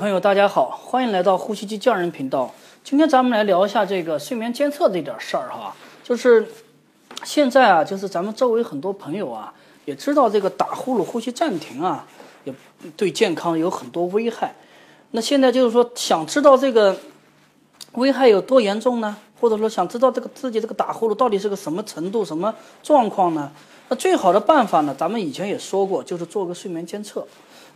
朋友，大家好，欢迎来到呼吸机匠人频道。今天咱们来聊一下这个睡眠监测这点事儿哈，就是现在啊，就是咱们周围很多朋友啊，也知道这个打呼噜、呼吸暂停啊，也对健康有很多危害。那现在就是说，想知道这个危害有多严重呢？或者说想知道这个自己这个打呼噜到底是个什么程度、什么状况呢？那最好的办法呢，咱们以前也说过，就是做个睡眠监测。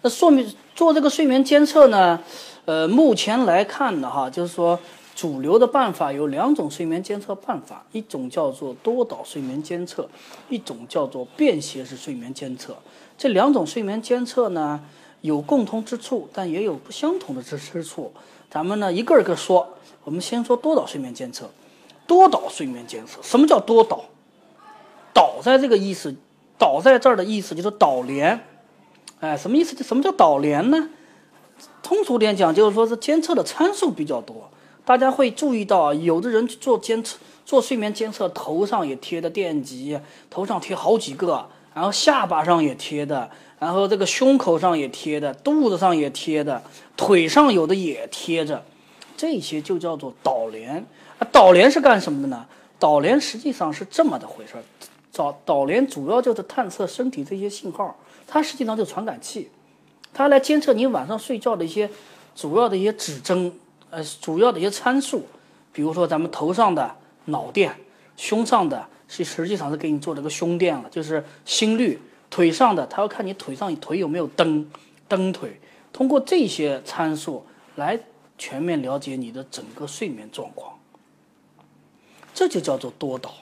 那说明做这个睡眠监测呢，呃，目前来看呢，哈，就是说主流的办法有两种睡眠监测办法，一种叫做多导睡眠监测，一种叫做便携式睡眠监测。这两种睡眠监测呢有共同之处，但也有不相同的之之处。咱们呢一个一个说。我们先说多导睡眠监测。多导睡眠监测，什么叫多导？导在这个意思，导在这儿的意思就是导联。哎，什么意思？就什么叫导联呢？通俗点讲，就是说是监测的参数比较多。大家会注意到，有的人做监测、做睡眠监测，头上也贴的电极，头上贴好几个，然后下巴上也贴的，然后这个胸口上也贴的，肚子上也贴的，腿上有的也贴着，这些就叫做导联。啊，导联是干什么的呢？导联实际上是这么的回事儿。导导联主要就是探测身体这些信号。它实际上就传感器，它来监测你晚上睡觉的一些主要的一些指征，呃，主要的一些参数，比如说咱们头上的脑电，胸上的是实际上是给你做了个胸电了，就是心率，腿上的它要看你腿上腿有没有蹬蹬腿，通过这些参数来全面了解你的整个睡眠状况，这就叫做多导。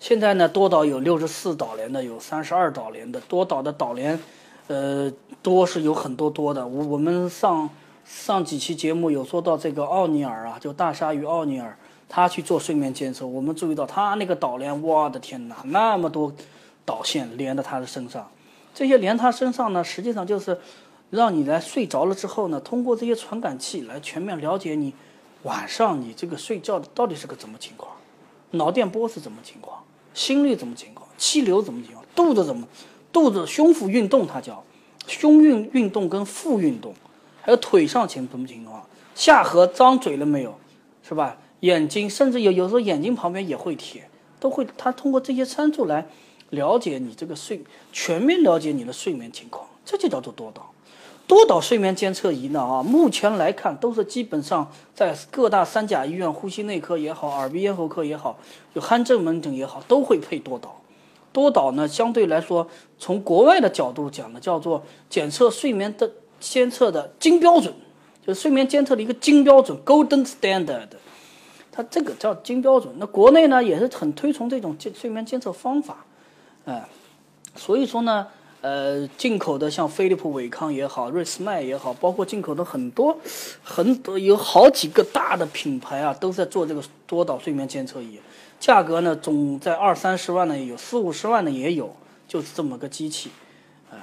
现在呢，多导有六十四导联的，有三十二导联的，多导的导联。呃，多是有很多多的。我我们上上几期节目有说到这个奥尼尔啊，就大鲨鱼奥尼尔，他去做睡眠监测，我们注意到他那个导联，我的天哪，那么多导线连在他的身上。这些连他身上呢，实际上就是让你来睡着了之后呢，通过这些传感器来全面了解你晚上你这个睡觉到底是个怎么情况，脑电波是怎么情况，心率怎么情况，气流怎么情况，肚子怎么。肚子、胸腹运动，它叫胸运运动跟腹运动，还有腿上情什么情况？下颌张嘴了没有？是吧？眼睛，甚至有有时候眼睛旁边也会贴，都会。它通过这些参数来了解你这个睡，全面了解你的睡眠情况，这就叫做多导。多导睡眠监测仪呢啊，目前来看都是基本上在各大三甲医院，呼吸内科也好，耳鼻咽喉科也好，有鼾症门诊也好，都会配多导。多导呢，相对来说，从国外的角度讲呢，叫做检测睡眠的监测的金标准，就是睡眠监测的一个金标准 （Golden Standard）。它这个叫金标准。那国内呢，也是很推崇这种监睡眠监测方法，哎，所以说呢，呃，进口的像飞利浦伟康也好，瑞斯麦也好，包括进口的很多很多有好几个大的品牌啊，都在做这个多导睡眠监测仪。价格呢，总在二三十万的也有，四五十万的也有，就是这么个机器，嗯，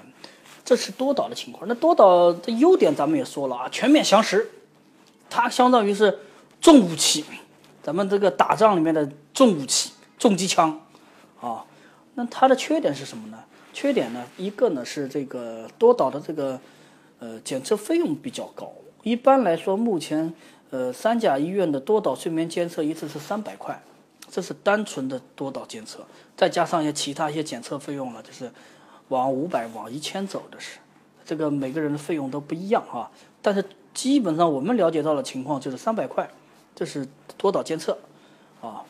这是多导的情况。那多导的优点咱们也说了啊，全面详实，它相当于是重武器，咱们这个打仗里面的重武器，重机枪，啊，那它的缺点是什么呢？缺点呢，一个呢是这个多导的这个呃检测费用比较高，一般来说，目前呃三甲医院的多导睡眠监测一次是三百块。这是单纯的多导监测，再加上一些其他一些检测费用了，就是往五百、往一千走的是，这个每个人的费用都不一样啊。但是基本上我们了解到的情况就是三百块，这是多导监测，啊，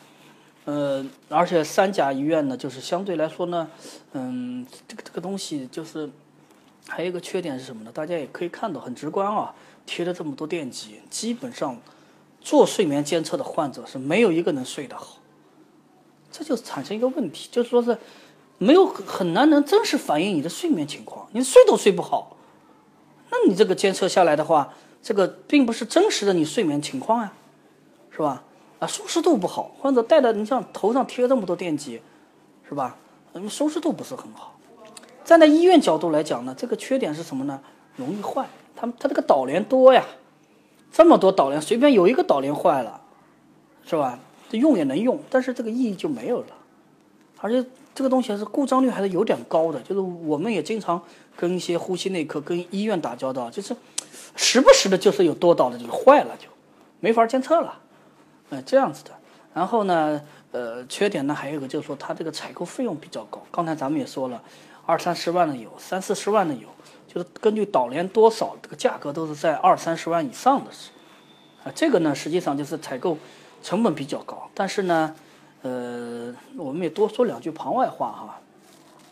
呃，而且三甲医院呢，就是相对来说呢，嗯，这个这个东西就是还有一个缺点是什么呢？大家也可以看到很直观啊，贴了这么多电极，基本上做睡眠监测的患者是没有一个能睡得好。这就产生一个问题，就是说是没有很难能真实反映你的睡眠情况，你睡都睡不好，那你这个监测下来的话，这个并不是真实的你睡眠情况呀，是吧？啊，舒适度不好，患者戴的你像头上贴这么多电极，是吧？嗯，舒适度不是很好。站在医院角度来讲呢，这个缺点是什么呢？容易坏，它它这个导联多呀，这么多导联，随便有一个导联坏了，是吧？这用也能用，但是这个意义就没有了，而且这个东西还是故障率还是有点高的。就是我们也经常跟一些呼吸内科、跟医院打交道，就是时不时的就是有多导的就坏了，就没法监测了，呃，这样子的。然后呢，呃，缺点呢还有一个就是说它这个采购费用比较高。刚才咱们也说了，二三十万的有，三四十万的有，就是根据导联多少，这个价格都是在二三十万以上的是。啊，这个呢实际上就是采购成本比较高。但是呢，呃，我们也多说两句旁外话哈，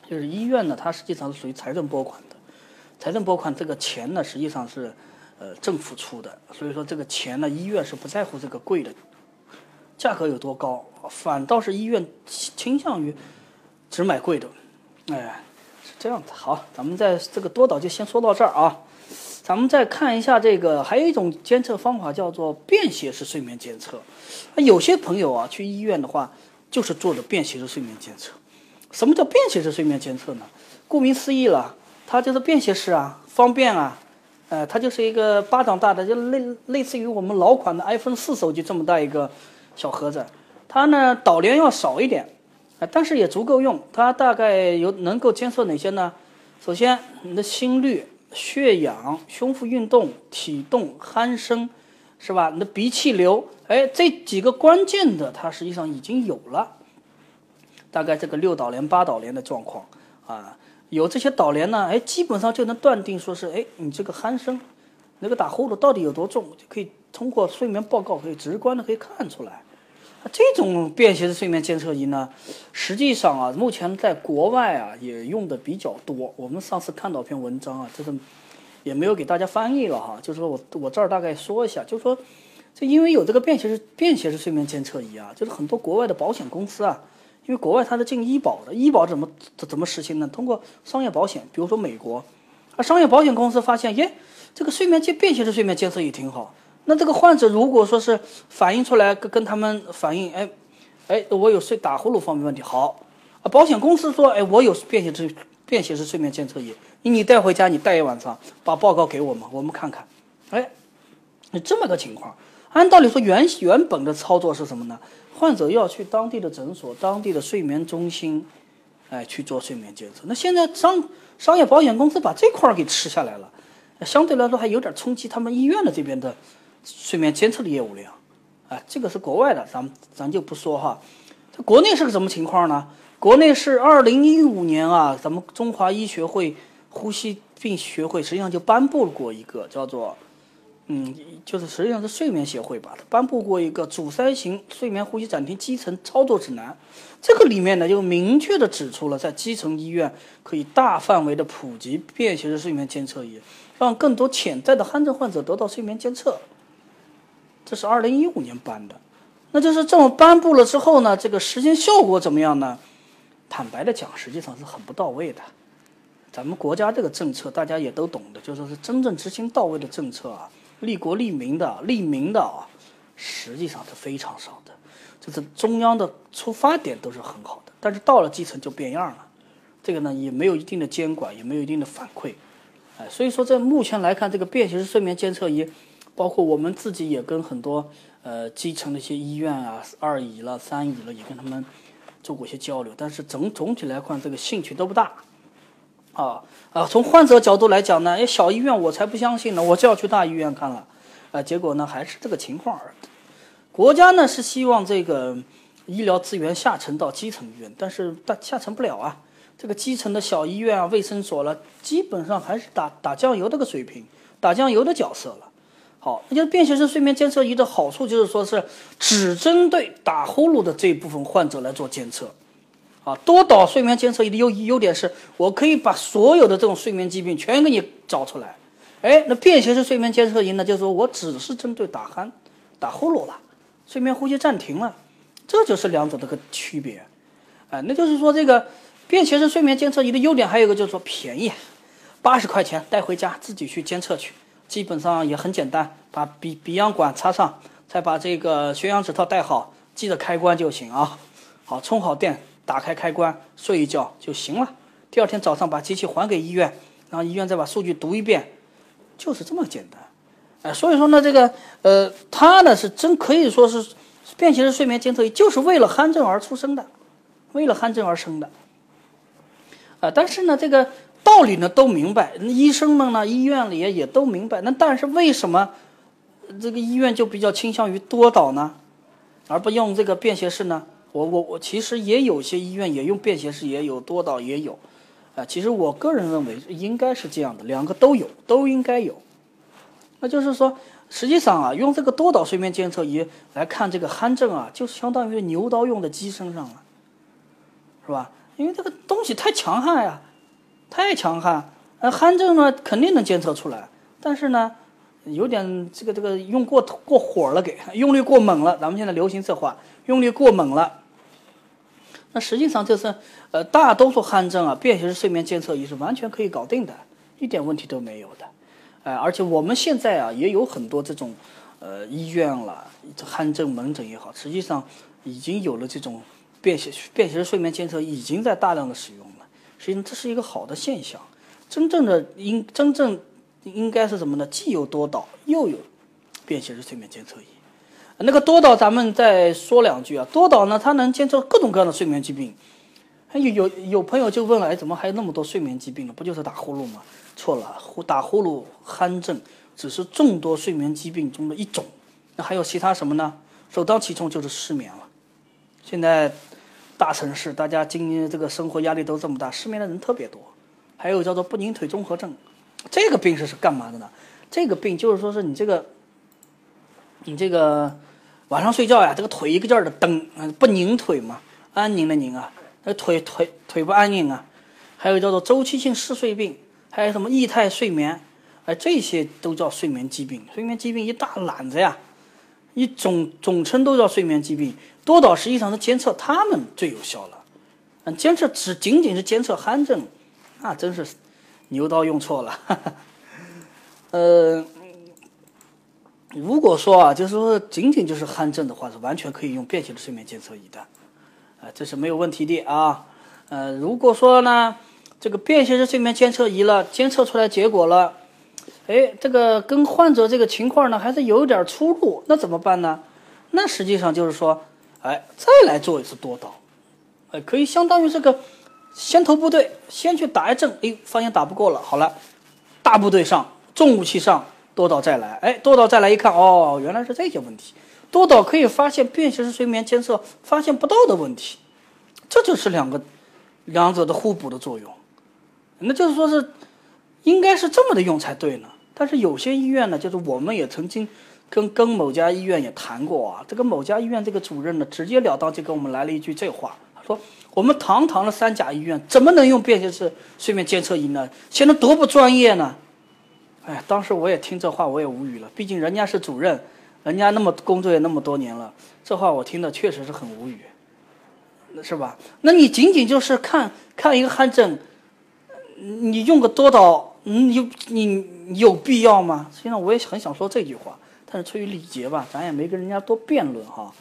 就是医院呢它实际上是属于财政拨款的。财政拨款这个钱呢，实际上是，呃，政府出的，所以说这个钱呢，医院是不在乎这个贵的，价格有多高，反倒是医院倾向于只买贵的，哎，是这样的。好，咱们在这个多导就先说到这儿啊，咱们再看一下这个，还有一种监测方法叫做便携式睡眠监测，有些朋友啊去医院的话，就是做的便携式睡眠监测。什么叫便携式睡眠监测呢？顾名思义了。它就是便携式啊，方便啊，呃，它就是一个巴掌大的，就类类似于我们老款的 iPhone 四手机这么大一个小盒子。它呢导联要少一点，啊，但是也足够用。它大概有能够监测哪些呢？首先，你的心率、血氧、胸腹运动、体动、鼾声，是吧？你的鼻气流，哎，这几个关键的，它实际上已经有了。大概这个六导联、八导联的状况啊。有这些导联呢，哎，基本上就能断定说是，哎，你这个鼾声，那个打呼噜到底有多重，就可以通过睡眠报告可以直观的可以看出来。这种便携式睡眠监测仪呢，实际上啊，目前在国外啊也用的比较多。我们上次看到篇文章啊，就是也没有给大家翻译了哈，就是说我我这儿大概说一下，就是说，这因为有这个便携式便携式睡眠监测仪啊，就是很多国外的保险公司啊。因为国外它是进医保的，医保怎么怎么实行呢？通过商业保险，比如说美国，啊，商业保险公司发现，耶，这个睡眠监便携式睡眠监测仪挺好。那这个患者如果说是反映出来跟跟他们反映，哎，哎，我有睡打呼噜方面问题，好，啊，保险公司说，哎，我有便携式便携式睡眠监测仪，你带回家，你带一晚上，把报告给我们，我们看看，哎，这么个情况。按道理说，原原本的操作是什么呢？患者要去当地的诊所、当地的睡眠中心，哎，去做睡眠监测。那现在商商业保险公司把这块儿给吃下来了，相对来说还有点冲击他们医院的这边的睡眠监测的业务量。哎，这个是国外的，咱们咱就不说哈。在国内是个什么情况呢？国内是二零一五年啊，咱们中华医学会呼吸病学会实际上就颁布过一个叫做。嗯，就是实际上是睡眠协会吧，颁布过一个阻塞型睡眠呼吸暂停基层操作指南，这个里面呢就明确的指出了，在基层医院可以大范围的普及便携式睡眠监测仪，让更多潜在的鼾症患者得到睡眠监测。这是二零一五年颁的，那就是这么颁布了之后呢，这个实践效果怎么样呢？坦白的讲，实际上是很不到位的。咱们国家这个政策大家也都懂的，就说是真正执行到位的政策啊。利国利民的、利民的啊，实际上是非常少的。就是中央的出发点都是很好的，但是到了基层就变样了。这个呢也没有一定的监管，也没有一定的反馈。哎，所以说在目前来看，这个便携式睡眠监测仪，包括我们自己也跟很多呃基层的一些医院啊、二乙了、三乙了，也跟他们做过一些交流，但是总总体来看，这个兴趣都不大。啊啊！从患者角度来讲呢，哎，小医院我才不相信呢，我就要去大医院看了，啊，结果呢还是这个情况而。国家呢是希望这个医疗资源下沉到基层医院，但是大下沉不了啊。这个基层的小医院啊、卫生所了，基本上还是打打酱油这个水平，打酱油的角色了。好，那就是便携式睡眠监测仪的好处就是说是只针对打呼噜的这一部分患者来做监测。啊，多导睡眠监测仪的优优点是，我可以把所有的这种睡眠疾病全给你找出来。哎，那便携式睡眠监测仪呢，就是说我只是针对打鼾、打呼噜了，睡眠呼吸暂停了，这就是两者的个区别。哎，那就是说这个便携式睡眠监测仪的优点还有一个就是说便宜，八十块钱带回家自己去监测去，基本上也很简单，把鼻鼻氧管插上，再把这个血氧指套戴好，记得开关就行啊。好，充好电。打开开关，睡一觉就行了。第二天早上把机器还给医院，然后医院再把数据读一遍，就是这么简单。哎，所以说呢，这个呃，它呢是真可以说是便携式睡眠监测仪，就是为了鼾症而出生的，为了鼾症而生的。啊，但是呢，这个道理呢都明白，医生们呢医院里也也都明白。那但是为什么这个医院就比较倾向于多导呢，而不用这个便携式呢？我我我其实也有些医院也用便携式，也有多导也有。啊，其实我个人认为应该是这样的，两个都有，都应该有。那就是说，实际上啊，用这个多导睡眠监测仪来看这个鼾症啊，就相当于牛刀用在鸡身上了，是吧？因为这个东西太强悍呀，太强悍。呃，鼾症呢肯定能监测出来，但是呢，有点这个这个用过过火了，给用力过猛了。咱们现在流行这话，用力过猛了。那实际上就是，呃，大多数鼾症啊，便携式睡眠监测仪是完全可以搞定的，一点问题都没有的。哎，而且我们现在啊，也有很多这种，呃，医院了这，鼾症门诊也好，实际上已经有了这种便携便携式睡眠监测，已经在大量的使用。其实这是一个好的现象。真正的应真正应该是什么呢？既有多导，又有便携式睡眠监测仪。那个多导，咱们再说两句啊。多导呢，它能监测各种各样的睡眠疾病。有有有朋友就问了，哎，怎么还有那么多睡眠疾病呢？不就是打呼噜吗？错了，呼打呼噜、鼾症只是众多睡眠疾病中的一种。那还有其他什么呢？首当其冲就是失眠了。现在大城市大家今这个生活压力都这么大，失眠的人特别多。还有叫做不宁腿综合症，这个病是是干嘛的呢？这个病就是说是你这个。你这个晚上睡觉呀，这个腿一个劲儿的蹬，不拧腿嘛，安宁的宁啊，那腿腿腿不安宁啊。还有叫做周期性嗜睡病，还有什么异态睡眠，哎，这些都叫睡眠疾病。睡眠疾病一大揽子呀，一总总称都叫睡眠疾病。多导实际上是监测它们最有效了，嗯，监测只仅仅是监测鼾症，那真是牛刀用错了，呃。如果说啊，就是说仅仅就是鼾症的话，是完全可以用便携的睡眠监测仪的，啊，这是没有问题的啊。呃，如果说呢，这个便携式睡眠监测仪了，监测出来结果了，哎，这个跟患者这个情况呢还是有点出入，那怎么办呢？那实际上就是说，哎，再来做一次多导，哎，可以相当于这个先头部队先去打一阵，哎，发现打不过了，好了，大部队上，重武器上。多导再来，哎，多导再来一看，哦，原来是这些问题。多导可以发现便携式睡眠监测发现不到的问题，这就是两个两者的互补的作用。那就是说是应该是这么的用才对呢。但是有些医院呢，就是我们也曾经跟跟某家医院也谈过啊，这个某家医院这个主任呢，直截了当就跟我们来了一句这话，他说：“我们堂堂的三甲医院怎么能用便携式睡眠监测仪呢？显得多不专业呢？”哎，当时我也听这话，我也无语了。毕竟人家是主任，人家那么工作也那么多年了，这话我听的确实是很无语，是吧？那你仅仅就是看看一个鼾症，你用个多导，嗯有你有必要吗？实际上我也很想说这句话，但是出于礼节吧，咱也没跟人家多辩论哈。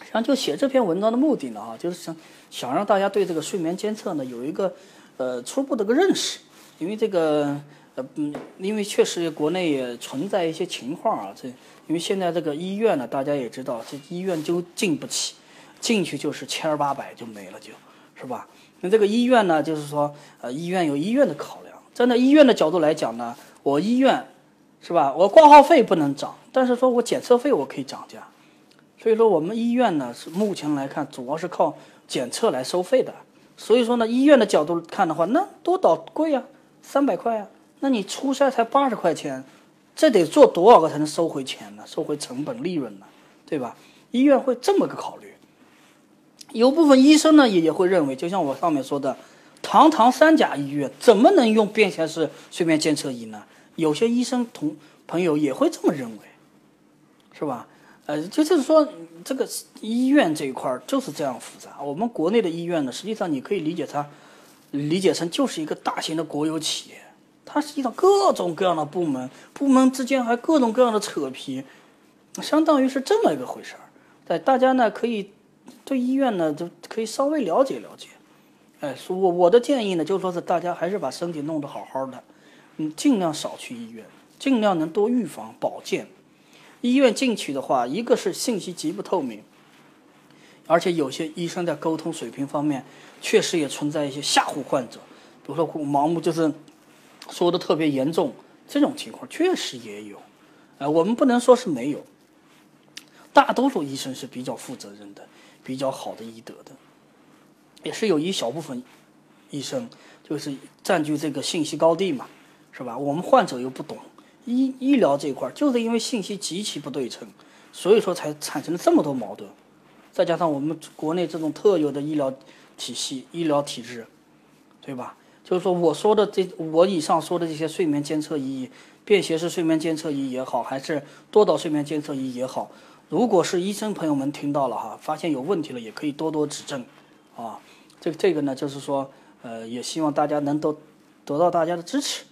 实际上就写这篇文章的目的呢，哈，就是想想让大家对这个睡眠监测呢有一个呃初步的个认识，因为这个呃。嗯，因为确实国内也存在一些情况啊，这因为现在这个医院呢，大家也知道，这医院就进不起，进去就是千儿八百就没了，就是吧？那这个医院呢，就是说，呃，医院有医院的考量，站在医院的角度来讲呢，我医院是吧？我挂号费不能涨，但是说我检测费我可以涨价，所以说我们医院呢是目前来看主要是靠检测来收费的，所以说呢，医院的角度看的话，那多倒贵呀，三百块呀。那你出差才八十块钱，这得做多少个才能收回钱呢？收回成本利润呢？对吧？医院会这么个考虑。有部分医生呢也也会认为，就像我上面说的，堂堂三甲医院怎么能用便携式睡眠监测仪呢？有些医生同朋友也会这么认为，是吧？呃，就是说，这个医院这一块就是这样复杂。我们国内的医院呢，实际上你可以理解它，理解成就是一个大型的国有企业。它实际上各种各样的部门，部门之间还各种各样的扯皮，相当于是这么一个回事儿。在大家呢可以对医院呢就可以稍微了解了解。哎，我我的建议呢就说是大家还是把身体弄得好好的，嗯，尽量少去医院，尽量能多预防保健。医院进去的话，一个是信息极不透明，而且有些医生在沟通水平方面确实也存在一些吓唬患者。比如说盲目就是说的特别严重，这种情况确实也有，啊，我们不能说是没有，大多数医生是比较负责任的，比较好的医德的，也是有一小部分医生就是占据这个信息高地嘛，是吧？我们患者又不懂医医疗这一块，就是因为信息极其不对称，所以说才产生了这么多矛盾。再加上我们国内这种特有的医疗体系、医疗体制，对吧？就是说，我说的这我以上说的这些睡眠监测仪、便携式睡眠监测仪也好，还是多导睡眠监测仪也好，如果是医生朋友们听到了哈，发现有问题了，也可以多多指正，啊，这个这个呢，就是说，呃，也希望大家能都得到大家的支持，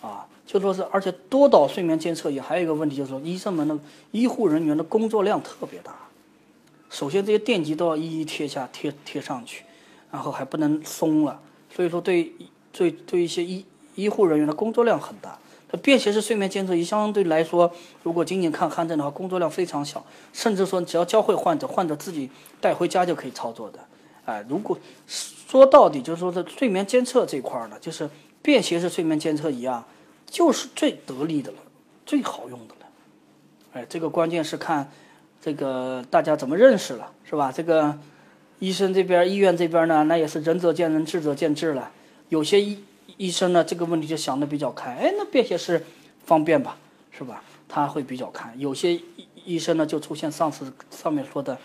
啊，就说是，而且多导睡眠监测仪还有一个问题，就是说，医生们的医护人员的工作量特别大。首先，这些电极都要一一贴下、贴贴上去，然后还不能松了。所以说，对对对一些医医护人员的工作量很大。它便携式睡眠监测仪相对来说，如果仅仅看鼾症的话，工作量非常小，甚至说只要教会患者，患者自己带回家就可以操作的。哎，如果说到底，就是说这睡眠监测这块呢，就是便携式睡眠监测仪啊，就是最得力的了，最好用的了。哎，这个关键是看。这个大家怎么认识了，是吧？这个医生这边、医院这边呢，那也是仁者见仁，智者见智了。有些医医生呢，这个问题就想的比较开，哎，那便携式方便吧，是吧？他会比较看。有些医医生呢，就出现上次上面说的，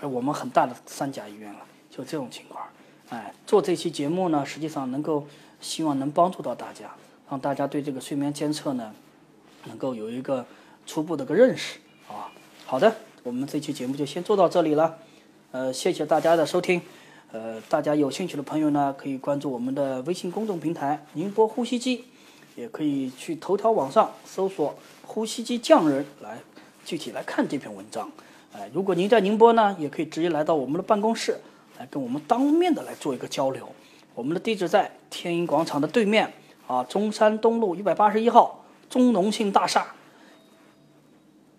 哎，我们很大的三甲医院了，就这种情况。哎，做这期节目呢，实际上能够希望能帮助到大家，让大家对这个睡眠监测呢，能够有一个初步的个认识啊。好的。我们这期节目就先做到这里了，呃，谢谢大家的收听，呃，大家有兴趣的朋友呢，可以关注我们的微信公众平台“宁波呼吸机”，也可以去头条网上搜索“呼吸机匠人”来具体来看这篇文章。哎，如果您在宁波呢，也可以直接来到我们的办公室，来跟我们当面的来做一个交流。我们的地址在天音广场的对面啊，中山东路一百八十一号中农信大厦。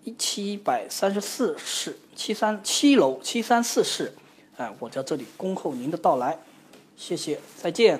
一七百三十四室七三七楼七三四室，哎，我在这里恭候您的到来，谢谢，再见。